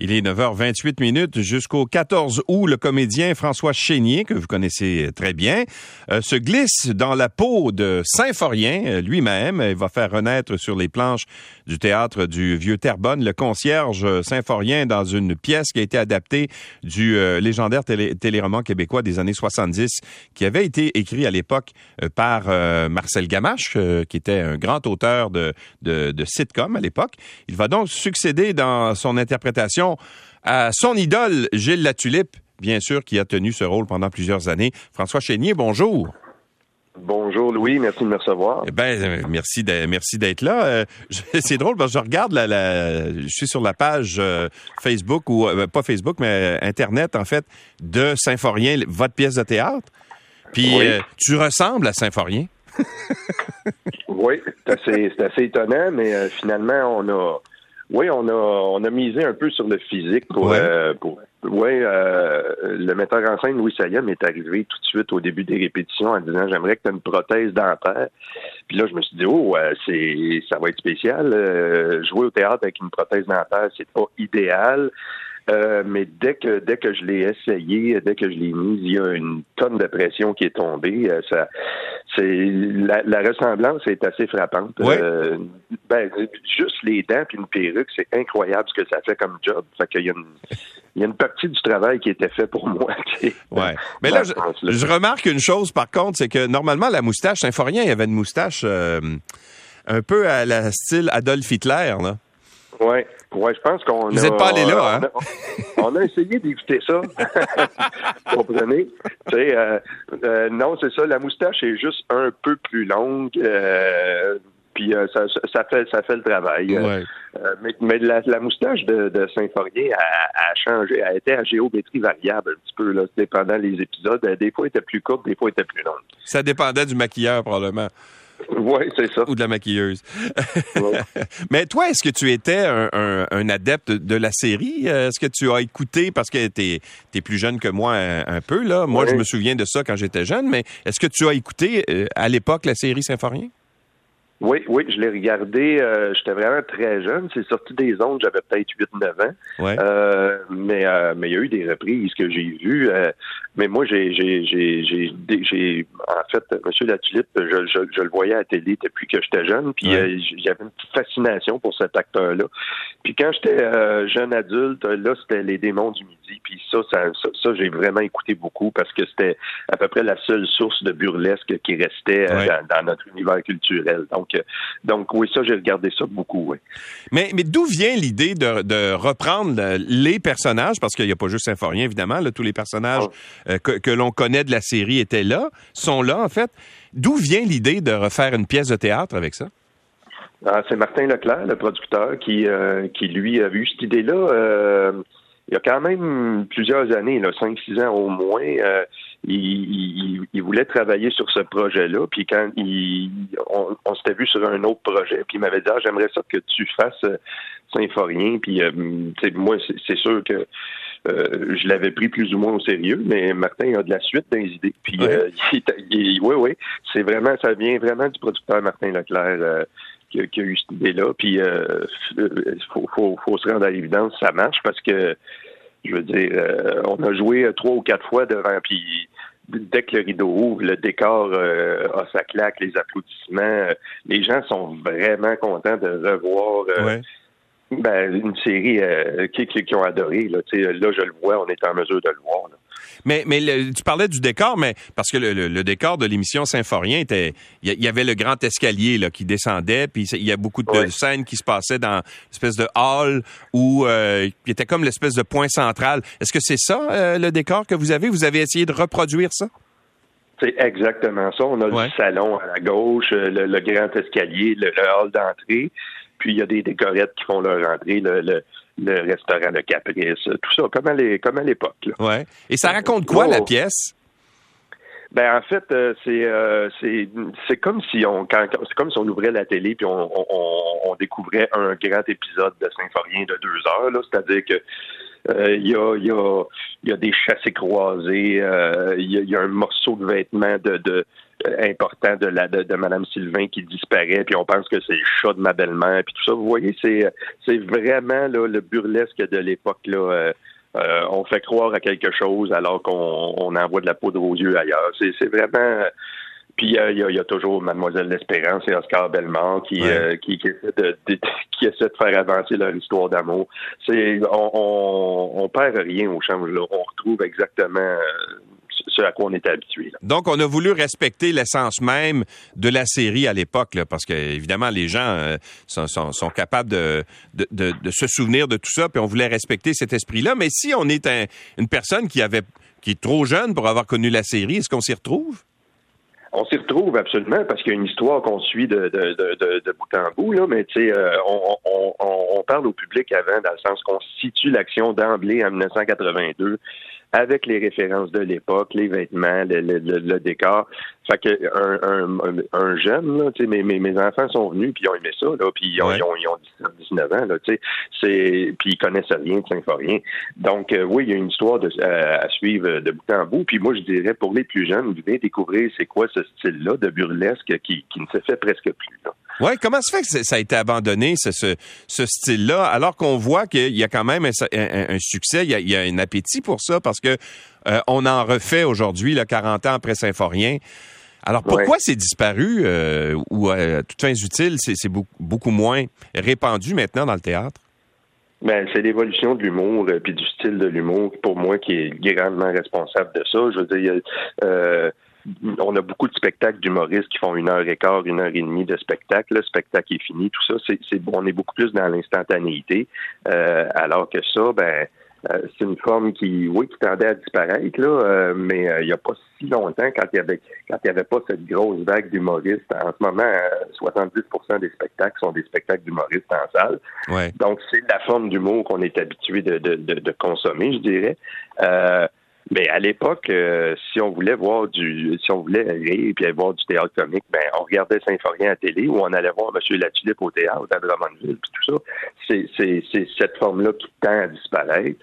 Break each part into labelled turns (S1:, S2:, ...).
S1: Il est 9h28 minutes jusqu'au 14 août. Le comédien François Chénier, que vous connaissez très bien, euh, se glisse dans la peau de Saint-Forien euh, lui-même. Il va faire renaître sur les planches du théâtre du Vieux Terrebonne le concierge Saint-Forien dans une pièce qui a été adaptée du euh, légendaire téléroman québécois des années 70 qui avait été écrit à l'époque par Marcel Gamache, qui était un grand auteur de, de sitcom à l'époque. Il va donc succéder dans son interprétation à son idole, Gilles Latulippe, bien sûr, qui a tenu ce rôle pendant plusieurs années. François Chénier, bonjour.
S2: Bonjour Louis, merci de me recevoir.
S1: Eh ben, euh, merci merci d'être là. Euh, c'est drôle parce que je regarde la, je suis sur la page euh, Facebook ou pas Facebook mais Internet en fait de Symphorien, votre pièce de théâtre. Puis tu ressembles à Symphorien.
S2: oui, c'est assez, étonnant, mais finalement on a oui, on a on a misé un peu sur le physique pour, euh, pour oui, euh, le metteur en scène Louis Sayem est arrivé tout de suite au début des répétitions en disant j'aimerais que tu aies une prothèse dentaire. Puis là, je me suis dit oh, c'est ça va être spécial. Euh, jouer au théâtre avec une prothèse dentaire, c'est pas idéal. Euh, mais dès que dès que je l'ai essayé, dès que je l'ai mis, il y a une tonne de pression qui est tombée. Euh, ça, c'est la, la, ressemblance est assez frappante. Euh, ben, juste les dents puis une perruque, c'est incroyable ce que ça fait comme job. Fait qu'il y a une il y a une partie du travail qui était fait pour moi.
S1: Ouais. Mais là, je, remarque une chose par contre, c'est que normalement la moustache, Saint-Forien, il y avait une moustache un peu à la style Adolf Hitler, là.
S2: Oui, ouais, je pense qu'on
S1: Vous n'êtes pas allé là,
S2: hein? On a, essayé d'éviter ça. Vous comprenez? Euh, euh, non, c'est ça. La moustache est juste un peu plus longue. Euh, puis euh, ça, ça, fait ça fait le travail. Euh, mais, mais la, moustache de, de Saint-Forien a, a, changé, a été à géométrie variable un petit peu là, dépendant les épisodes. Des fois, elle était plus courte, des fois, elle était plus longue.
S1: Ça dépendait du maquilleur probablement.
S2: Oui, c'est ça.
S1: Ou de la maquilleuse. Mais toi, est-ce que tu étais un, adepte de la série? Est-ce que tu as écouté, parce que tu es, plus jeune que moi un, peu, là. Moi, je me souviens de ça quand j'étais jeune, mais est-ce que tu as écouté euh, à l'époque la série Symphorien?
S2: Oui, oui, je l'ai regardé. Euh, j'étais vraiment très jeune. C'est sorti des ondes, j'avais peut-être 8-9 ans. Euh, mais euh, mais il y a eu des reprises que j'ai vues. mais moi, j'ai j'ai j'ai j'ai en fait, Monsieur Latulippe, je, je, je, le voyais à la télé depuis que j'étais jeune. Puis j'avais une petite fascination pour cet acteur-là. Puis quand j'étais jeune adulte, là, c'était les démons du midi. Puis ça, ça, ça, j'ai vraiment écouté beaucoup parce que c'était à peu près la seule source de burlesque qui restait dans, dans, notre univers culturel. Donc donc, oui, ça, j'ai regardé ça beaucoup, oui.
S1: Mais, mais d'où vient l'idée de, reprendre les personnages, parce qu'il n'y a pas juste Symphorien, évidemment, tous les personnages ah. euh, que, l'on connaît de la série étaient là, sont là, en fait. D'où vient l'idée de refaire une pièce de théâtre avec ça?
S2: Ah, c'est Martin Leclerc, le producteur, qui, euh, qui lui a vu cette idée-là. Euh, il y a quand même plusieurs années, là, 5-6 ans au moins, euh, il, il, voulait travailler sur ce projet-là. Puis quand il, on, s'était vu sur un autre projet, puis il m'avait dit ah, j'aimerais ça que tu fasses euh, Symphorien. Puis euh, moi, c'est sûr que euh, je l'avais pris plus ou moins au sérieux, mais Martin a de la suite dans les idées. Puis oui, oui, c'est vraiment, ça vient vraiment du producteur Martin Leclerc qui, a eu cette idée-là. Puis il euh, faut, faut, faut, se rendre à l'évidence, ça marche parce que je veux dire, euh, on a joué trois ou quatre fois devant, puis dès que le rideau ouvre, le décor euh, a sa claque, les applaudissements, les gens sont vraiment contents de revoir ben, une série qui, qui, ont adoré. Là, là, je le vois, on est en mesure de le voir.
S1: Mais, mais tu parlais du décor, mais parce que le, décor de l'émission Symphorien était, il y, avait le grand escalier là qui descendait, puis il y a beaucoup de scènes qui se passaient dans l'espèce de hall où euh, qui était comme l'espèce de point central. Est-ce que c'est ça euh, le décor que vous avez? Vous avez essayé de reproduire ça?
S2: C'est exactement ça. On a le salon à la gauche, le, grand escalier, le, hall d'entrée, puis il y a des décorettes qui font leur entrée, le, le restaurant de Caprice, tout ça, comme à l'époque.
S1: Ouais. Et ça raconte quoi, la pièce?
S2: Ben en fait, euh, c'est euh, c'est c'est comme si on quand, c'est comme si on ouvrait la télé puis on, on, on découvrait un grand épisode de Symphorien de deux heures là, c'est-à-dire que il y, a, y, a, y a des chassés croisés, il y, a, un morceau de vêtement de, de important de la de, de Madame Sylvain qui disparaît, puis on pense que c'est le chat de ma belle-mère, puis tout ça. Vous voyez, c'est c'est vraiment là, le burlesque de l'époque là. on fait croire à quelque chose alors qu'on on envoie de la poudre aux yeux ailleurs. C'est vraiment puis euh, il y, a toujours Mademoiselle l'Espérance et Oscar Bellemare qui, euh, qui, qui, essaient de, qui essaient de faire avancer leur histoire d'amour. C'est on, on, on, perd rien au change là. On retrouve exactement euh, ce à quoi on était habitué.
S1: Donc, on a voulu respecter l'essence même de la série à l'époque, parce que évidemment, les gens sont, sont, sont, capables de, de, se souvenir de tout ça, puis on voulait respecter cet esprit-là. Mais si on est un, une personne qui avait qui est trop jeune pour avoir connu la série, est-ce qu'on s'y retrouve?
S2: On s'y retrouve absolument parce qu'il y a une histoire qu'on suit de, de, de, de, bout en bout, là, mais tu sais, euh, on, on, on, parle au public avant dans le sens qu'on situe l'action d'emblée en 1982 avec les références de l'époque, les vêtements, le, le, le, décor. Fait que un, un, un jeune, là, mes, mes, mes enfants sont venus puis ils ont aimé ça, là, puis ils ont, ils ont, ils ont 17, 19 ans, là, tu sais, c'est puis ils connaissent rien de Symphorien. Donc euh, oui, il y a une histoire de, à, suivre de bout en bout. Puis moi, je dirais pour les plus jeunes, venez découvrir c'est quoi ce style-là de burlesque qui, qui ne se fait presque plus. Là.
S1: Oui, comment se fait que ça a été abandonné, ce, ce, ce style-là, alors qu'on voit qu'il y a quand même un, un, succès, il y, a, il y, a, un appétit pour ça, parce que euh, on en refait aujourd'hui, 40 ans après Symphorien. Alors pourquoi c'est disparu euh, ou euh, à toutes fins utiles, c'est beaucoup, beaucoup moins répandu maintenant dans le théâtre?
S2: Ben, c'est l'évolution de l'humour euh, puis du style de l'humour pour moi qui est grandement responsable de ça. Je veux dire, euh, on a beaucoup de spectacles d'humoristes qui font une heure et quart, une heure et demie de spectacle. Le spectacle est fini, tout ça. C'est, c'est on est beaucoup plus dans l'instantanéité, euh, alors que ça, ben euh, c'est une forme qui, oui, qui tendait à disparaître, là, euh, mais euh, il n'y a pas si longtemps, quand il y avait quand il y avait pas cette grosse vague d'humoristes. En ce moment, 70% des spectacles sont des spectacles d'humoristes en salle. Donc, c'est la forme d'humour qu'on est habitué de, de, de, consommer, je dirais. Mais à l'époque, euh, si on voulait voir du, si on voulait rire et voir du théâtre comique, ben on regardait Saint-Forien à télé ou on allait voir Monsieur Latulippe au théâtre à Drummondville, puis tout ça. C'est, c'est, c'est cette forme-là qui tend à disparaître.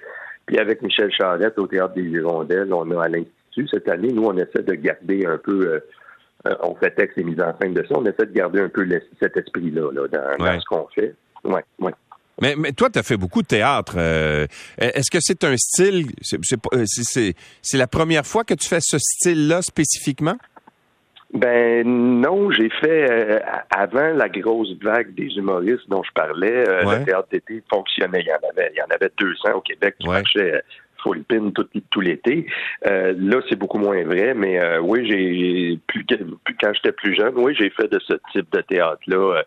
S2: Puis avec Michel Charette au théâtre des Hirondelles, on a à l'institut cette année, nous on essaie de garder un peu. Euh, euh, on fait texte et mise en scène de ça. On essaie de garder un peu cet esprit-là là, dans, dans ce qu'on fait. Ouais, ouais.
S1: Mais, mais toi, tu as fait beaucoup de théâtre. Euh, est-ce que c'est un style, euh, c'est la première fois que tu fais ce style-là spécifiquement?
S2: Ben non, j'ai fait euh, avant la grosse vague des humoristes dont je parlais, le théâtre d'été fonctionnait. Il y en avait, il y en avait 200 au Québec qui marchaient tout, tout l'été. là, c'est beaucoup moins vrai, mais oui, j'ai plus, quand j'étais plus jeune, oui, j'ai fait de ce type de théâtre-là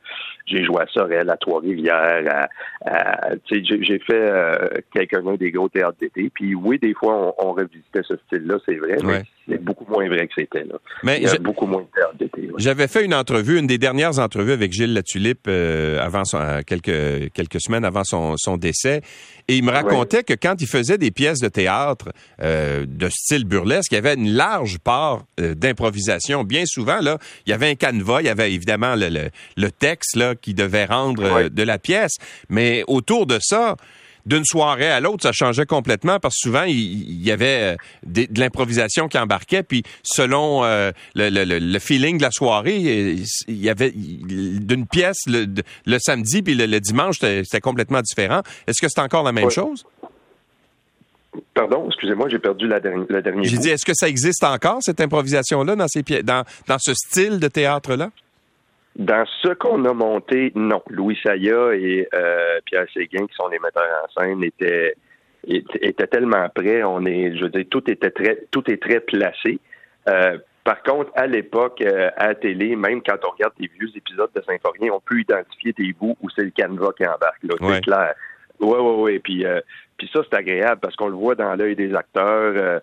S2: j'ai joué à Sorel, à Trois-Rivières, à, j'ai fait euh, quelques-uns des gros théâtres d'été. Puis oui, des fois, on, revisitait ce style-là, c'est vrai, mais c'est beaucoup moins vrai que c'était. là. Mais Il y a beaucoup moins de d'été.
S1: J'avais fait une entrevue, une des dernières entrevues avec Gilles Latulippe euh, avant son, euh, quelques, quelques semaines avant son, son décès. Et il me racontait que quand il faisait des pièces de théâtre euh, de style burlesque, il y avait une large part euh, d'improvisation. Bien souvent, là, il y avait un canevas, il y avait évidemment le, le, le texte là, qui devait rendre euh, de la pièce. Mais autour de ça, d'une soirée à l'autre, ça changeait complètement parce que souvent, il, y avait euh, de, l'improvisation qui embarquait. Puis selon euh, le, le, le, feeling de la soirée, il y avait d'une pièce le, le, samedi puis le, dimanche, c'était complètement différent. Est-ce que c'est encore la même chose?
S2: Pardon, excusez-moi, j'ai perdu la, dernière, la dernière.
S1: J'ai dit, est-ce que ça existe encore, cette improvisation-là, dans, ces dans, dans ce style de théâtre-là?
S2: Dans ce qu'on a monté, non. Louis Saya et euh, Pierre Séguin, qui sont les metteurs en scène, étaient, étaient, tellement prêts. On est, je veux dire, tout était très, tout est très placé. Euh, par contre, à l'époque, euh, à la télé, même quand on regarde des vieux épisodes de Symphorien, on peut identifier des bouts où c'est le canevas qui embarque. Là, c'est clair. Oui, oui, oui. Puis, puis ça, c'est agréable parce qu'on le voit dans l'œil des acteurs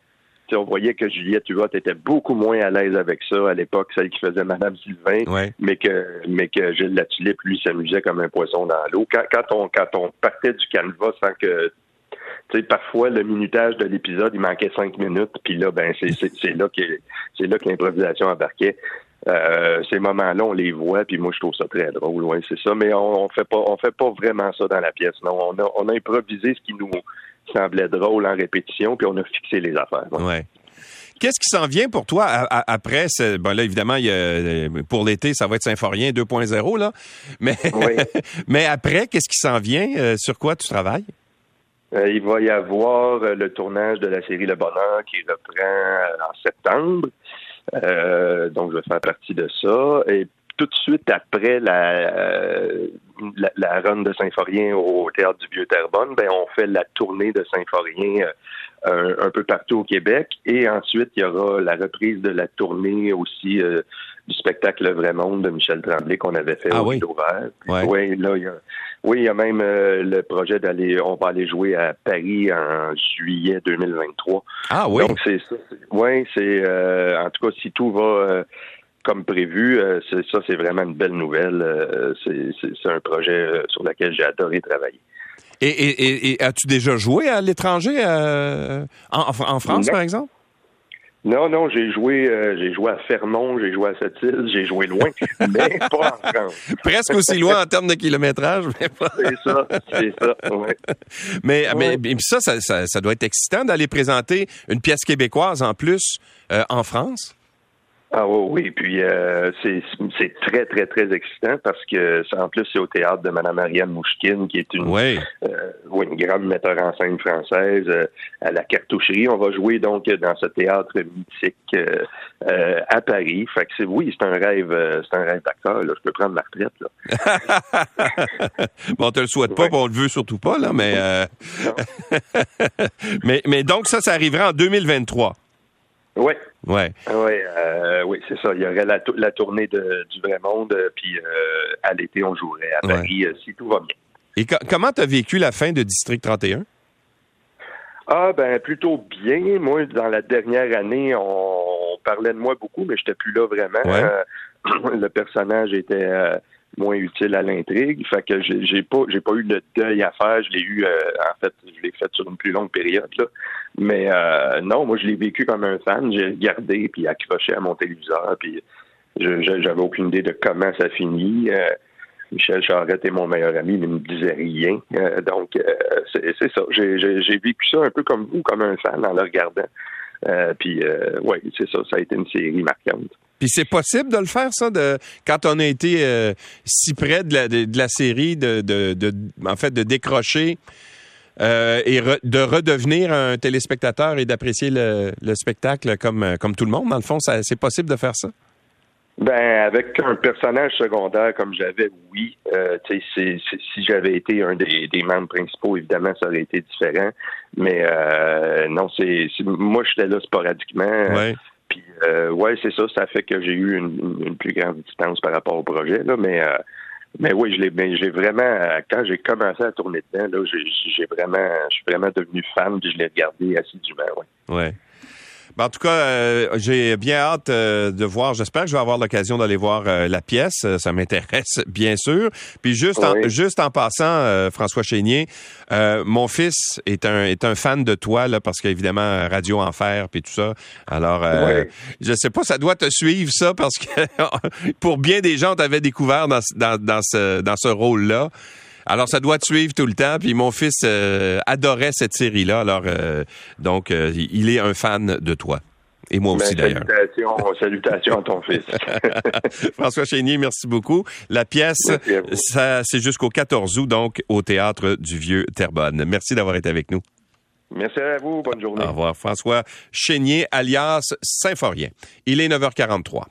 S2: on voyait que Juliette Huot était beaucoup moins à l'aise avec ça à l'époque, celle qui faisait Madame Sylvain, mais que mais que Gilles Latulippe, lui, s'amusait comme un poisson dans l'eau. Quand, quand, on quand on partait du canevas sans que tu sais, parfois le minutage de l'épisode, il manquait cinq minutes, puis là, ben c'est là que c'est là que l'improvisation embarquait. Euh, ces moments-là, on les voit, puis moi je trouve ça très drôle, ouais, c'est ça. Mais on, on fait pas, on fait pas vraiment ça dans la pièce. Non, on a, on a improvisé ce qui nous, semblait drôle en répétition, puis on a fixé les affaires.
S1: Ouais. Qu'est-ce qui s'en vient pour toi après? Bon, là, évidemment, pour l'été, ça va être Symphorien 2.0, là. Mais, mais après, qu'est-ce qui s'en vient? Euh, sur quoi tu travailles?
S2: Euh, il va y avoir euh, le tournage de la série Le Bonheur qui reprend en septembre. donc, je vais faire partie de ça. Et tout de suite après la, la, run de Symphorien au Théâtre du Vieux-Terrebonne, ben, on fait la tournée de Symphorien un, peu partout au Québec. Et ensuite, il y aura la reprise de la tournée aussi euh, du spectacle Le Vrai Monde de Michel Tremblay qu'on avait fait
S1: ah
S2: au
S1: oui?
S2: Oui, là, il y a, oui, il y a même euh, le projet d'aller, on va aller jouer à Paris en juillet 2023.
S1: Ah oui?
S2: Donc c'est ça. Oui, c'est euh, en tout cas si tout va comme prévu, c'est ça, c'est vraiment une belle nouvelle. c'est un projet sur lequel j'ai adoré travailler.
S1: Et, as-tu déjà joué à l'étranger, euh, en, France, par exemple?
S2: Non, non, j'ai joué, euh, j'ai joué à Fermont, j'ai joué à Sept-Îles, j'ai joué loin, mais pas en France.
S1: Presque aussi loin en termes de kilométrage, mais pas.
S2: c'est ça, c'est ça, ouais.
S1: Mais, mais, ça, ça, doit être excitant d'aller présenter une pièce québécoise en plus euh, en France.
S2: Ah oui, puis euh, c'est très, très, très excitant parce que en plus, c'est au théâtre de Mme Marianne Mouchkine, qui est une,
S1: oui.
S2: euh, une grande metteur en scène française euh, à la cartoucherie. On va jouer donc dans ce théâtre mythique à Paris. Fait que c'est oui, c'est un rêve, c'est un rêve d'acteur. Je peux prendre ma retraite.
S1: Là. bon, on te le souhaite pas, on le veut surtout pas, là, mais, mais, mais donc ça, ça arrivera en 2023.
S2: Oui.
S1: Ouais.
S2: Ouais, euh, oui, c'est ça. Il y aurait la, la tournée de, du vrai monde, euh, puis euh, à l'été, on jouerait à Paris si tout va bien.
S1: Et comment tu as vécu la fin de District 31?
S2: Ah ben plutôt bien. Moi, dans la dernière année, on, parlait de moi beaucoup, mais j'étais plus là vraiment. le personnage était moins utile à l'intrigue. Fait que j'ai pas j'ai pas eu le deuil à faire. Je l'ai eu euh, en fait, je l'ai fait sur une plus longue période. Là. Mais euh, non, moi je l'ai vécu comme un fan. J'ai regardé puis accroché à mon téléviseur. Puis j'avais aucune idée de comment ça finit. Euh, Michel Charette est mon meilleur ami, il ne me disait rien. donc c'est ça. J'ai vécu ça un peu comme vous, comme un fan en le regardant. puis oui, c'est ça. Ça a été une série marquante.
S1: Puis c'est possible de le faire, ça, de quand on a été euh, si près de la, de, la série, de, de, en fait, de décrocher euh, et de redevenir un téléspectateur et d'apprécier le, le, spectacle comme, euh, comme tout le monde. Dans le fond, c'est possible de faire ça?
S2: Ben, avec un personnage secondaire comme j'avais, oui. Euh, si j'avais été un des, des, membres principaux, évidemment, ça aurait été différent. Mais euh, non, c'est moi, j'étais là sporadiquement.
S1: Ouais.
S2: Puis euh, ouais, c'est ça, ça fait que j'ai eu une, plus grande distance par rapport au projet, là, mais euh, mais oui, je l'ai j'ai vraiment quand j'ai commencé à tourner dedans, là, j'ai vraiment je suis vraiment devenu fan puis je l'ai regardé assidûment.
S1: Ouais. Ben, en tout cas, euh, j'ai bien hâte euh, de voir. J'espère que je vais avoir l'occasion d'aller voir euh, la pièce. Ça m'intéresse, bien sûr. Puis juste, en, juste en passant, François Chénier, mon fils est un est un fan de toi là parce qu'évidemment Radio Enfer puis tout ça. Alors, je sais pas, ça doit te suivre ça parce que pour bien des gens, t'avais découvert dans, dans, dans ce dans ce rôle là. Alors, ça doit te suivre tout le temps. Puis mon fils euh, adorait cette série-là. Alors, euh, donc, euh, il est un fan de toi. Et moi aussi, ben, d'ailleurs.
S2: Salutations, salutations à ton fils.
S1: François Chénier, merci beaucoup. La pièce, ça, c'est jusqu'au 14 août, donc, au Théâtre du Vieux Terrebonne. Merci d'avoir été avec nous.
S2: Merci à vous. Bonne journée.
S1: Au revoir. François Chénier, alias Symphorien. Il est 9h43.